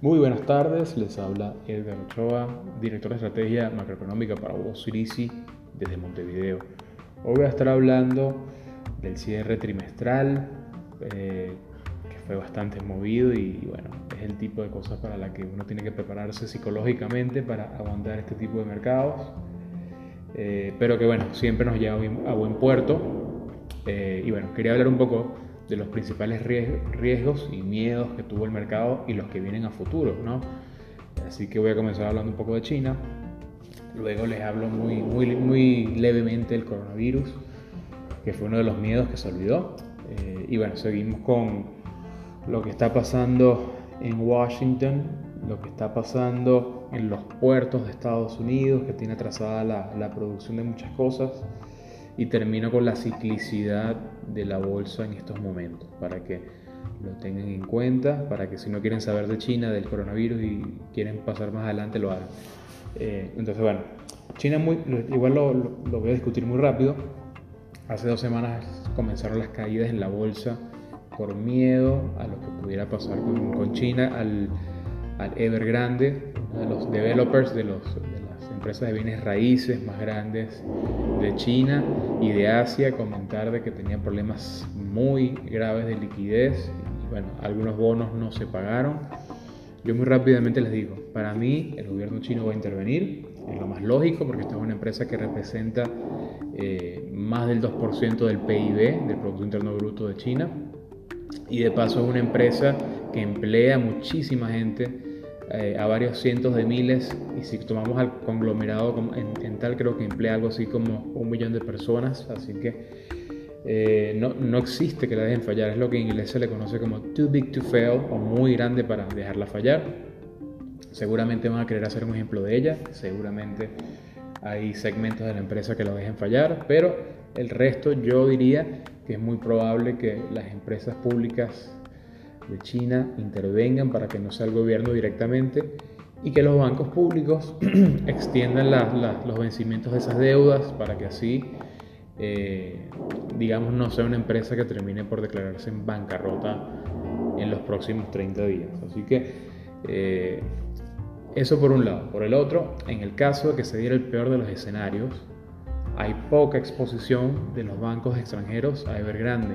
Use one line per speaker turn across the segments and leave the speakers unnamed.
Muy buenas tardes, les habla Edgar Ochoa, director de estrategia macroeconómica para Street desde Montevideo. Hoy voy a estar hablando del cierre trimestral, eh, que fue bastante movido y bueno, es el tipo de cosas para la que uno tiene que prepararse psicológicamente para aguantar este tipo de mercados, eh, pero que bueno, siempre nos lleva a buen puerto. Eh, y bueno, quería hablar un poco de los principales riesgos y miedos que tuvo el mercado y los que vienen a futuro, ¿no? Así que voy a comenzar hablando un poco de China. Luego les hablo muy, muy, muy levemente del coronavirus, que fue uno de los miedos que se olvidó. Eh, y bueno, seguimos con lo que está pasando en Washington, lo que está pasando en los puertos de Estados Unidos, que tiene atrasada la, la producción de muchas cosas y termino con la ciclicidad de la bolsa en estos momentos, para que lo tengan en cuenta, para que si no quieren saber de China, del coronavirus y quieren pasar más adelante, lo hagan. Eh, entonces, bueno, China muy, igual lo, lo, voy a discutir muy rápido. Hace dos semanas comenzaron las caídas en la bolsa por miedo a lo que pudiera pasar con, con China, al, al Evergrande, de los developers de los, empresas de bienes raíces más grandes de China y de Asia comentar de que tenían problemas muy graves de liquidez y bueno, algunos bonos no se pagaron. Yo muy rápidamente les digo, para mí el gobierno chino va a intervenir, es lo más lógico porque esta es una empresa que representa eh, más del 2% del PIB, del Producto Interno Bruto de China, y de paso es una empresa que emplea muchísima gente eh, a varios cientos de miles y si tomamos al conglomerado en, tal creo que emplea algo así como un millón de personas, así que eh, no, no, existe que la dejen fallar, es lo que en inglés se le conoce como too big to fail o muy grande para dejarla fallar. Seguramente van a querer hacer un ejemplo de ella, seguramente hay segmentos de la empresa que lo dejen fallar, pero el resto yo diría que es muy probable que las empresas públicas de China intervengan para que no sea el gobierno directamente y que los bancos públicos extiendan los vencimientos de esas deudas para que así, eh, digamos, no sea una empresa que termine por declararse en bancarrota en los próximos 30 días. Así que eh, eso por un lado. Por el otro, en el caso de que se diera el peor de los escenarios, hay poca exposición de los bancos extranjeros a Evergrande.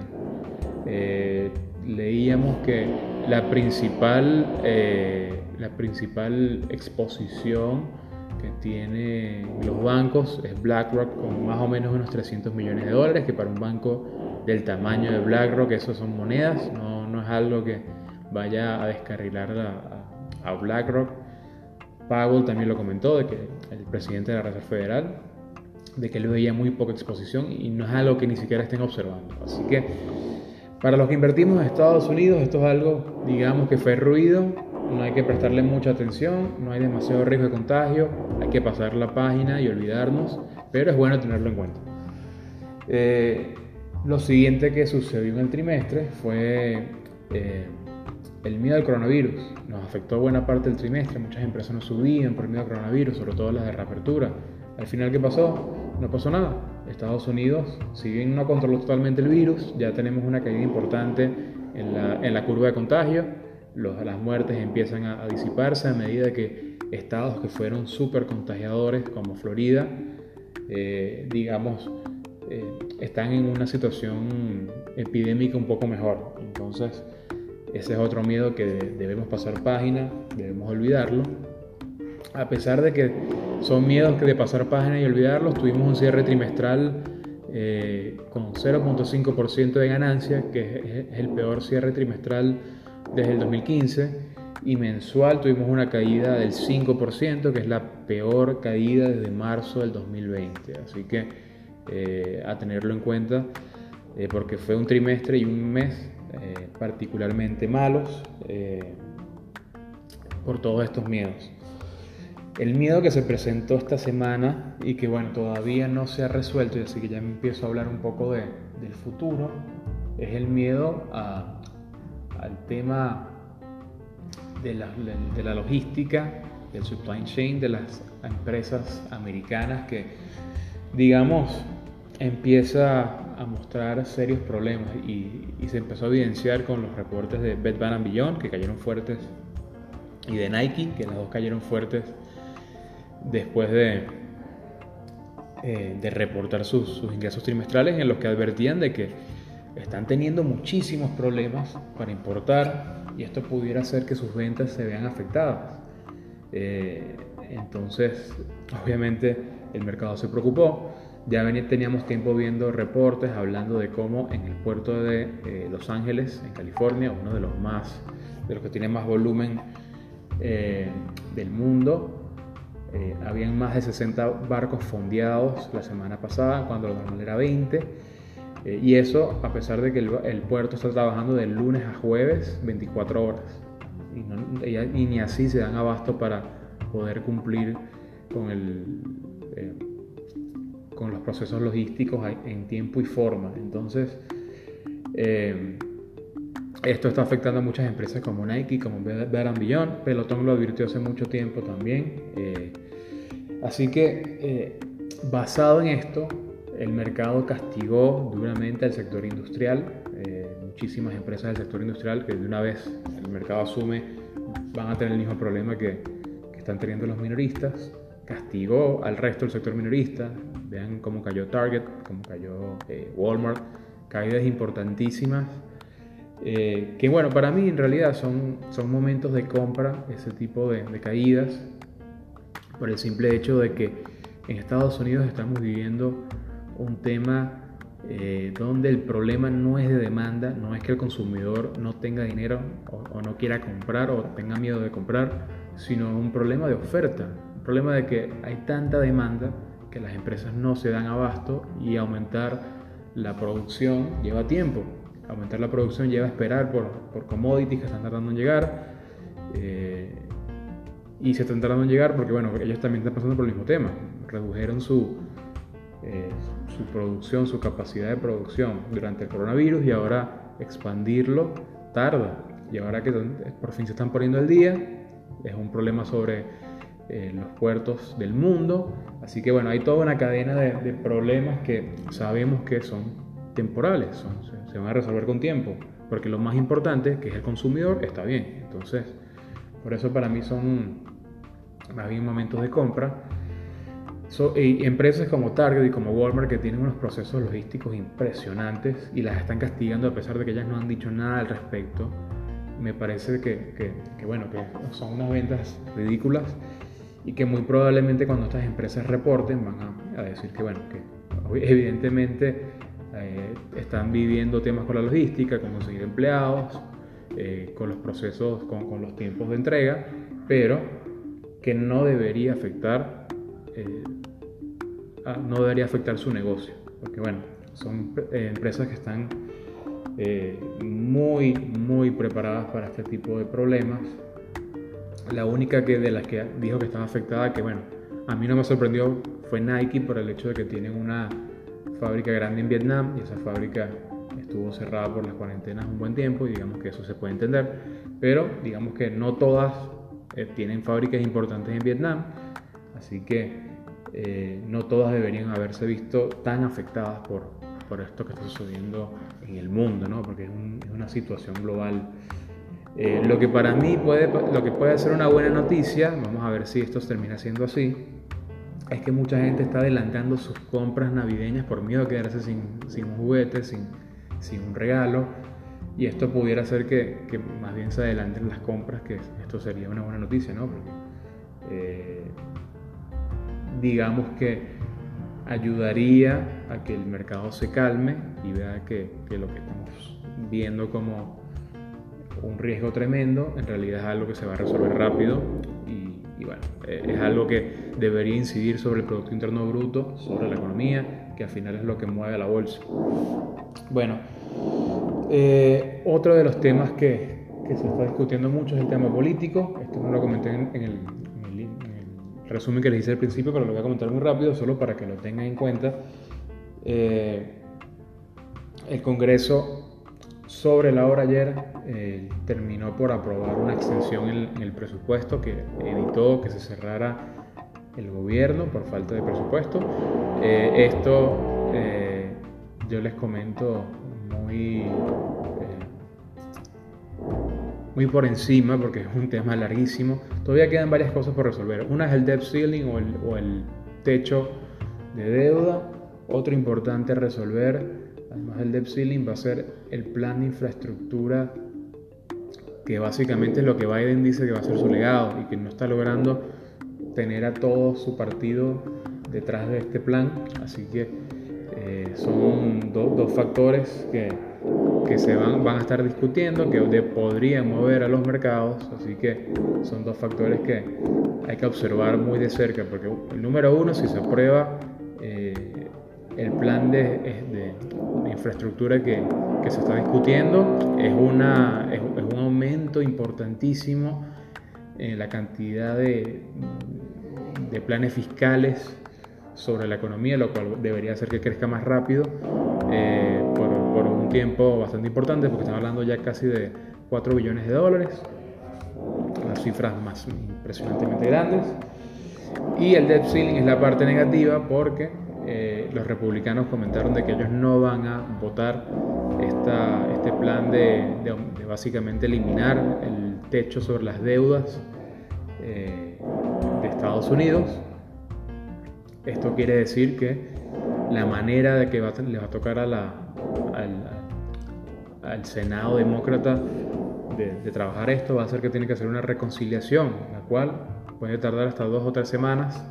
Eh, leíamos que la principal, eh, la principal exposición que tienen los bancos es BlackRock con más o menos unos 300 millones de dólares, que para un banco del tamaño de BlackRock eso son monedas, no, no es algo que vaya a descarrilar a, a, BlackRock. Powell también lo comentó, de que el presidente de la Reserva Federal, de que le veía muy poca exposición y no es algo que ni siquiera estén observando. Así que para los que invertimos en Estados Unidos, esto es algo, digamos, que fue ruido, no hay que prestarle mucha atención, no hay demasiado riesgo de contagio, hay que pasar la página y olvidarnos, pero es bueno tenerlo en cuenta. Eh, lo siguiente que sucedió en el trimestre fue eh, el miedo al coronavirus. Nos afectó buena parte del trimestre, muchas empresas no subían por miedo al coronavirus, sobre todo las de reapertura. Al final, ¿qué pasó? No pasó nada. Estados Unidos, si bien no controló totalmente el virus, ya tenemos una caída importante en la, curva de contagio. las muertes empiezan a, disiparse a medida que estados que fueron súper contagiadores, como Florida, eh, digamos, eh, están en una situación epidémica un poco mejor. Entonces, ese es otro miedo que debemos pasar página, debemos olvidarlo a pesar de que son miedos que de pasar página y olvidarlos, tuvimos un cierre trimestral eh, con 0.5% de ganancia, que es el peor cierre trimestral desde el 2015, y mensual tuvimos una caída del 5%, que es la peor caída desde marzo del 2020. Así que eh, a tenerlo en cuenta, eh, porque fue un trimestre y un mes particularmente malos por todos estos miedos. El miedo que se presentó esta semana y que bueno, todavía no se ha resuelto, y así que ya me empiezo a hablar un poco de, del futuro, es el miedo al tema de la, de la logística, del supply chain de las empresas americanas que, digamos, empieza a, mostrar serios problemas y, se empezó a evidenciar con los reportes de Bed Bath Beyond que cayeron fuertes y de Nike que las dos cayeron fuertes después de, eh, de reportar sus, sus, ingresos trimestrales en los que advertían de que están teniendo muchísimos problemas para importar y esto pudiera hacer que sus ventas se vean afectadas. Eh, entonces, obviamente, el mercado se preocupó. Ya teníamos tiempo viendo reportes hablando de cómo en el puerto de eh, Los Ángeles, en California, uno de los más, de los que tiene más volumen del mundo, habían más de 60 barcos fondeados la semana pasada, cuando lo normal era 20 eh, y eso a pesar de que el, puerto está trabajando de lunes a jueves 24 horas. Y, ni así se dan abasto para poder cumplir con, el, eh, con los procesos logísticos en tiempo y forma. Entonces, eh, esto está afectando a muchas empresas como Nike, como Bear Beyond. Pelotón lo advirtió hace mucho tiempo también. así que, basado en esto, el mercado castigó duramente al sector industrial. Eh, muchísimas empresas del sector industrial que de una vez el mercado asume van a tener el mismo problema que, están teniendo los minoristas. Castigó al resto del sector minorista. Vean cómo cayó Target, cómo cayó eh, Walmart. Caídas importantísimas. Eh, que bueno, para mí en realidad son, son momentos de compra, ese tipo de, de caídas, por el simple hecho de que en Estados Unidos estamos viviendo un tema eh, donde el problema no es de demanda, no es que el consumidor no tenga dinero o, no quiera comprar o tenga miedo de comprar, sino un problema de oferta, un problema de que hay tanta demanda que las empresas no se dan abasto y aumentar la producción lleva tiempo. Aumentar la producción lleva a esperar por, por commodities que están tardando en llegar. Eh, y se están tardando en llegar porque, bueno, ellos también están pasando por el mismo tema. Redujeron su, eh, su producción, su capacidad de producción durante el coronavirus y ahora expandirlo tarda. Y ahora que por fin se están poniendo al día, es un problema sobre eh, los puertos del mundo. Así que bueno, hay toda una cadena de, problemas que sabemos que son temporales, se, van a resolver con tiempo, porque lo más importante, que es el consumidor, está bien. Entonces, por eso para mí son más bien momentos de compra y empresas como Target y como Walmart que tienen unos procesos logísticos impresionantes y las están castigando a pesar de que ellas no han dicho nada al respecto, me parece que, que, bueno, que son unas ventas ridículas y que muy probablemente cuando estas empresas reporten van a, decir que bueno, que evidentemente eh, están viviendo temas con la logística, con conseguir empleados, eh, con los procesos, con, con, los tiempos de entrega, pero que no debería afectar eh, no debería afectar su negocio, porque bueno, son eh, empresas que están eh, muy, muy preparadas para este tipo de problemas. La única que de las que dijo que estaba afectada, que bueno, a mí no me sorprendió, fue Nike por el hecho de que tienen una fábrica grande en Vietnam y esa fábrica estuvo cerrada por las cuarentenas un buen tiempo y digamos que eso se puede entender, pero digamos que no todas eh, tienen fábricas importantes en Vietnam, así que eh, no todas deberían haberse visto tan afectadas por, por esto que está sucediendo en el mundo, ¿no? porque es, una situación global. Eh, lo que para mí puede, lo que puede ser una buena noticia, vamos a ver si esto termina siendo así, es que mucha gente está adelantando sus compras navideñas por miedo a quedarse sin, un juguete, sin, un regalo. Y esto pudiera hacer que, que, más bien se adelanten las compras, que esto sería una buena noticia, ¿no? Porque eh, digamos que ayudaría a que el mercado se calme y vea que, lo que estamos viendo como un riesgo tremendo en realidad es algo que se va a resolver rápido eh, es algo que debería incidir sobre el Producto Interno Bruto, sobre la economía, que al final es lo que mueve la bolsa. Bueno, eh, otro de los temas que, se está discutiendo mucho es el tema político, esto no lo comenté en, el, resumen que les hice al principio, pero lo voy a comentar muy rápido, solo para que lo tengan en cuenta. Eh, el Congreso sobre la hora ayer eh, terminó por aprobar una extensión en, el presupuesto que evitó que se cerrara el gobierno por falta de presupuesto. Eh, esto yo les comento muy, eh, muy por encima, porque es un tema larguísimo. Todavía quedan varias cosas por resolver. Una es el debt ceiling o el, o el techo de deuda. Otro importante resolver, además del debt ceiling, va a ser el plan de infraestructura que básicamente es lo que Biden dice que va a ser su legado y que no está logrando tener a todo su partido detrás de este plan. Así que eh, son dos factores que, que, se van, van a estar discutiendo, que podrían mover a los mercados. Así que son dos factores que hay que observar muy de cerca, porque el número uno, si se aprueba eh, el plan de, de, infraestructura que, que, se está discutiendo, es, una, es, es un aumento importantísimo en la cantidad de, de planes fiscales sobre la economía, lo cual debería hacer que crezca más rápido eh, por, por, un tiempo bastante importante, porque estamos hablando ya casi de 4 billones de dólares, las cifras más impresionantemente grandes. Y el debt ceiling es la parte negativa porque eh, los republicanos comentaron de que ellos no van a votar esta, este plan de, de, básicamente eliminar el techo sobre las deudas eh, de Estados Unidos. Esto quiere decir que la manera de que le va a tocar a la, al, Senado demócrata de, trabajar esto va a ser que tiene que hacer una reconciliación, la cual puede tardar hasta dos o tres semanas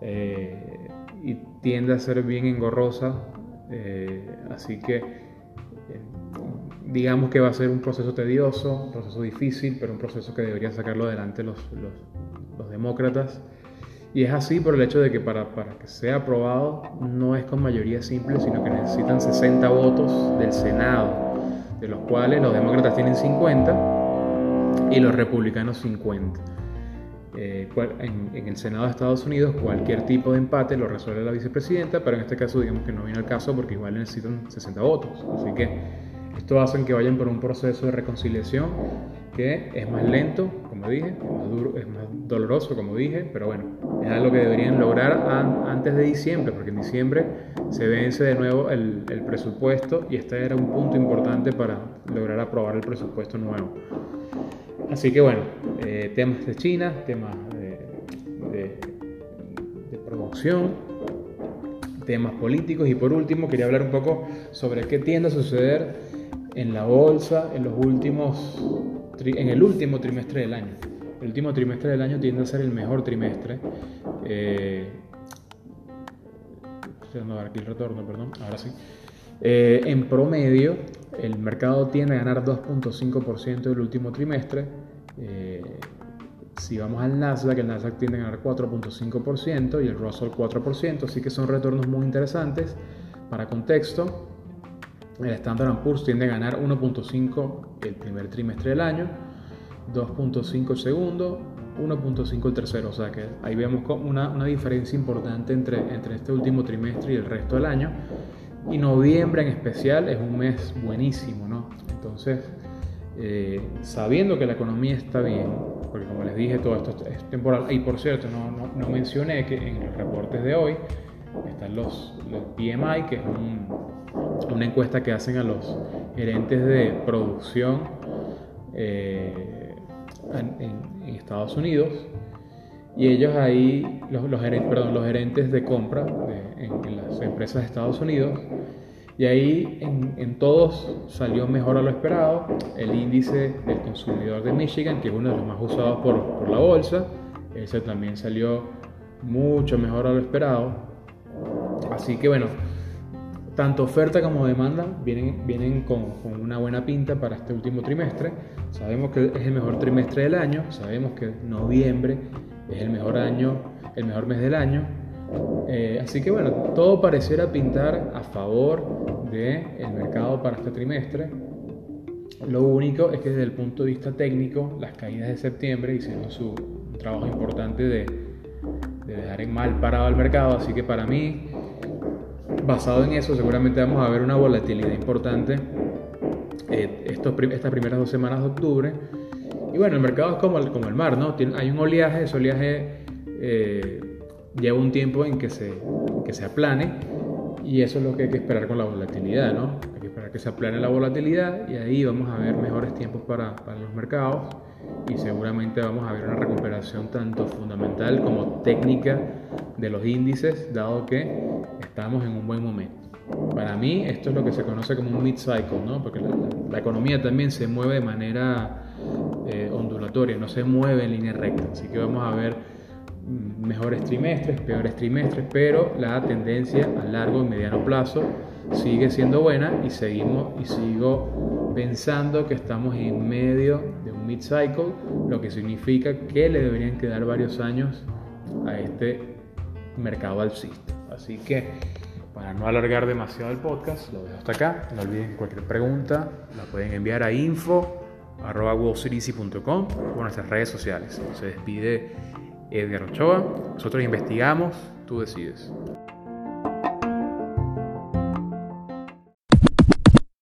eh, y tiende a ser bien engorrosa. Eh, así que eh, digamos que va a ser un proceso tedioso, un proceso difícil, pero un proceso que deberían sacarlo adelante los, los, los demócratas. Y es así por el hecho de que para, para, que sea aprobado no es con mayoría simple, sino que necesitan 60 votos del Senado, de los cuales los demócratas tienen 50 y los republicanos 50. Eh, en, en, el Senado de Estados Unidos cualquier tipo de empate lo resuelve la vicepresidenta, pero en este caso digamos que no viene al caso porque igual necesitan 60 votos. Así que esto hace que vayan por un proceso de reconciliación que es más lento, dije, es más, doloroso, como dije, pero bueno, es algo que deberían lograr antes de diciembre, porque en diciembre se vence de nuevo el, presupuesto y este era un punto importante para lograr aprobar el presupuesto nuevo. Así que bueno, eh, temas de China, temas de, de, de producción, temas políticos y por último quería hablar un poco sobre qué tiende a suceder en la bolsa en los últimos en el último trimestre del año. El último trimestre del año tiende a ser el mejor trimestre. Eh, aquí el retorno, perdón. Ahora sí. Eh, en promedio, el mercado tiende a ganar 2.5% del último trimestre. Eh, si vamos al Nasdaq, el Nasdaq tiende a ganar 4.5% y el Russell 4%, así que son retornos muy interesantes. Para contexto, el Standard Poor's tiende a ganar 1.5 el primer trimestre del año, 2.5 el segundo, 1.5 el tercero. O sea que ahí vemos una, una diferencia importante entre, entre este último trimestre y el resto del año. Y noviembre en especial es un mes buenísimo, ¿no? Entonces, eh, sabiendo que la economía está bien, porque como les dije, todo esto es temporal. Y por cierto, no, no, no mencioné que en los reportes de hoy están los, los PMI, que es un, una encuesta que hacen a los gerentes de producción eh, en, Estados Unidos y ellos ahí, los, gerentes, perdón, los gerentes de compra en, las empresas de Estados Unidos, y ahí en, en, todos salió mejor a lo esperado. El índice del consumidor de Michigan, que es uno de los más usados por, por la bolsa, ese también salió mucho mejor a lo esperado. Así que bueno, tanto oferta como demanda vienen, vienen con, una buena pinta para este último trimestre. Sabemos que es el mejor trimestre del año, sabemos que noviembre es el mejor año, el mejor mes del año. Eh, así que bueno, todo pareciera pintar a favor del el mercado para este trimestre. Lo único es que desde el punto de vista técnico, las caídas de septiembre hicieron su trabajo importante de, de dejar en mal parado al mercado. Así que para mí basado en eso, seguramente vamos a ver una volatilidad importante eh, estas primeras dos semanas de octubre. Y bueno, el mercado es como el, mar, ¿no? hay un oleaje, ese oleaje eh, lleva un tiempo en que se, que se aplane Y eso es lo que hay que esperar con la volatilidad, ¿no? Que se aplane la volatilidad y ahí vamos a ver mejores tiempos para, para los mercados y seguramente vamos a ver una recuperación tanto fundamental como técnica de los índices, dado que estamos en un buen momento. Para mí esto es lo que se conoce como un mid-cycle, ¿no? porque la, economía también se mueve de manera eh, ondulatoria, no se mueve en línea recta, así que vamos a ver mm, mejores trimestres, peores trimestres, pero la tendencia a largo y mediano plazo sigue siendo buena y seguimos y sigo pensando que estamos en medio de un mid-cycle, lo que significa que le deberían quedar varios años a este mercado alcista. Así que para no alargar demasiado el podcast, lo dejo hasta acá. No olviden cualquier pregunta la pueden enviar a info o nuestras redes sociales. Se despide Edgar Ochoa. Nosotros investigamos, tú decides.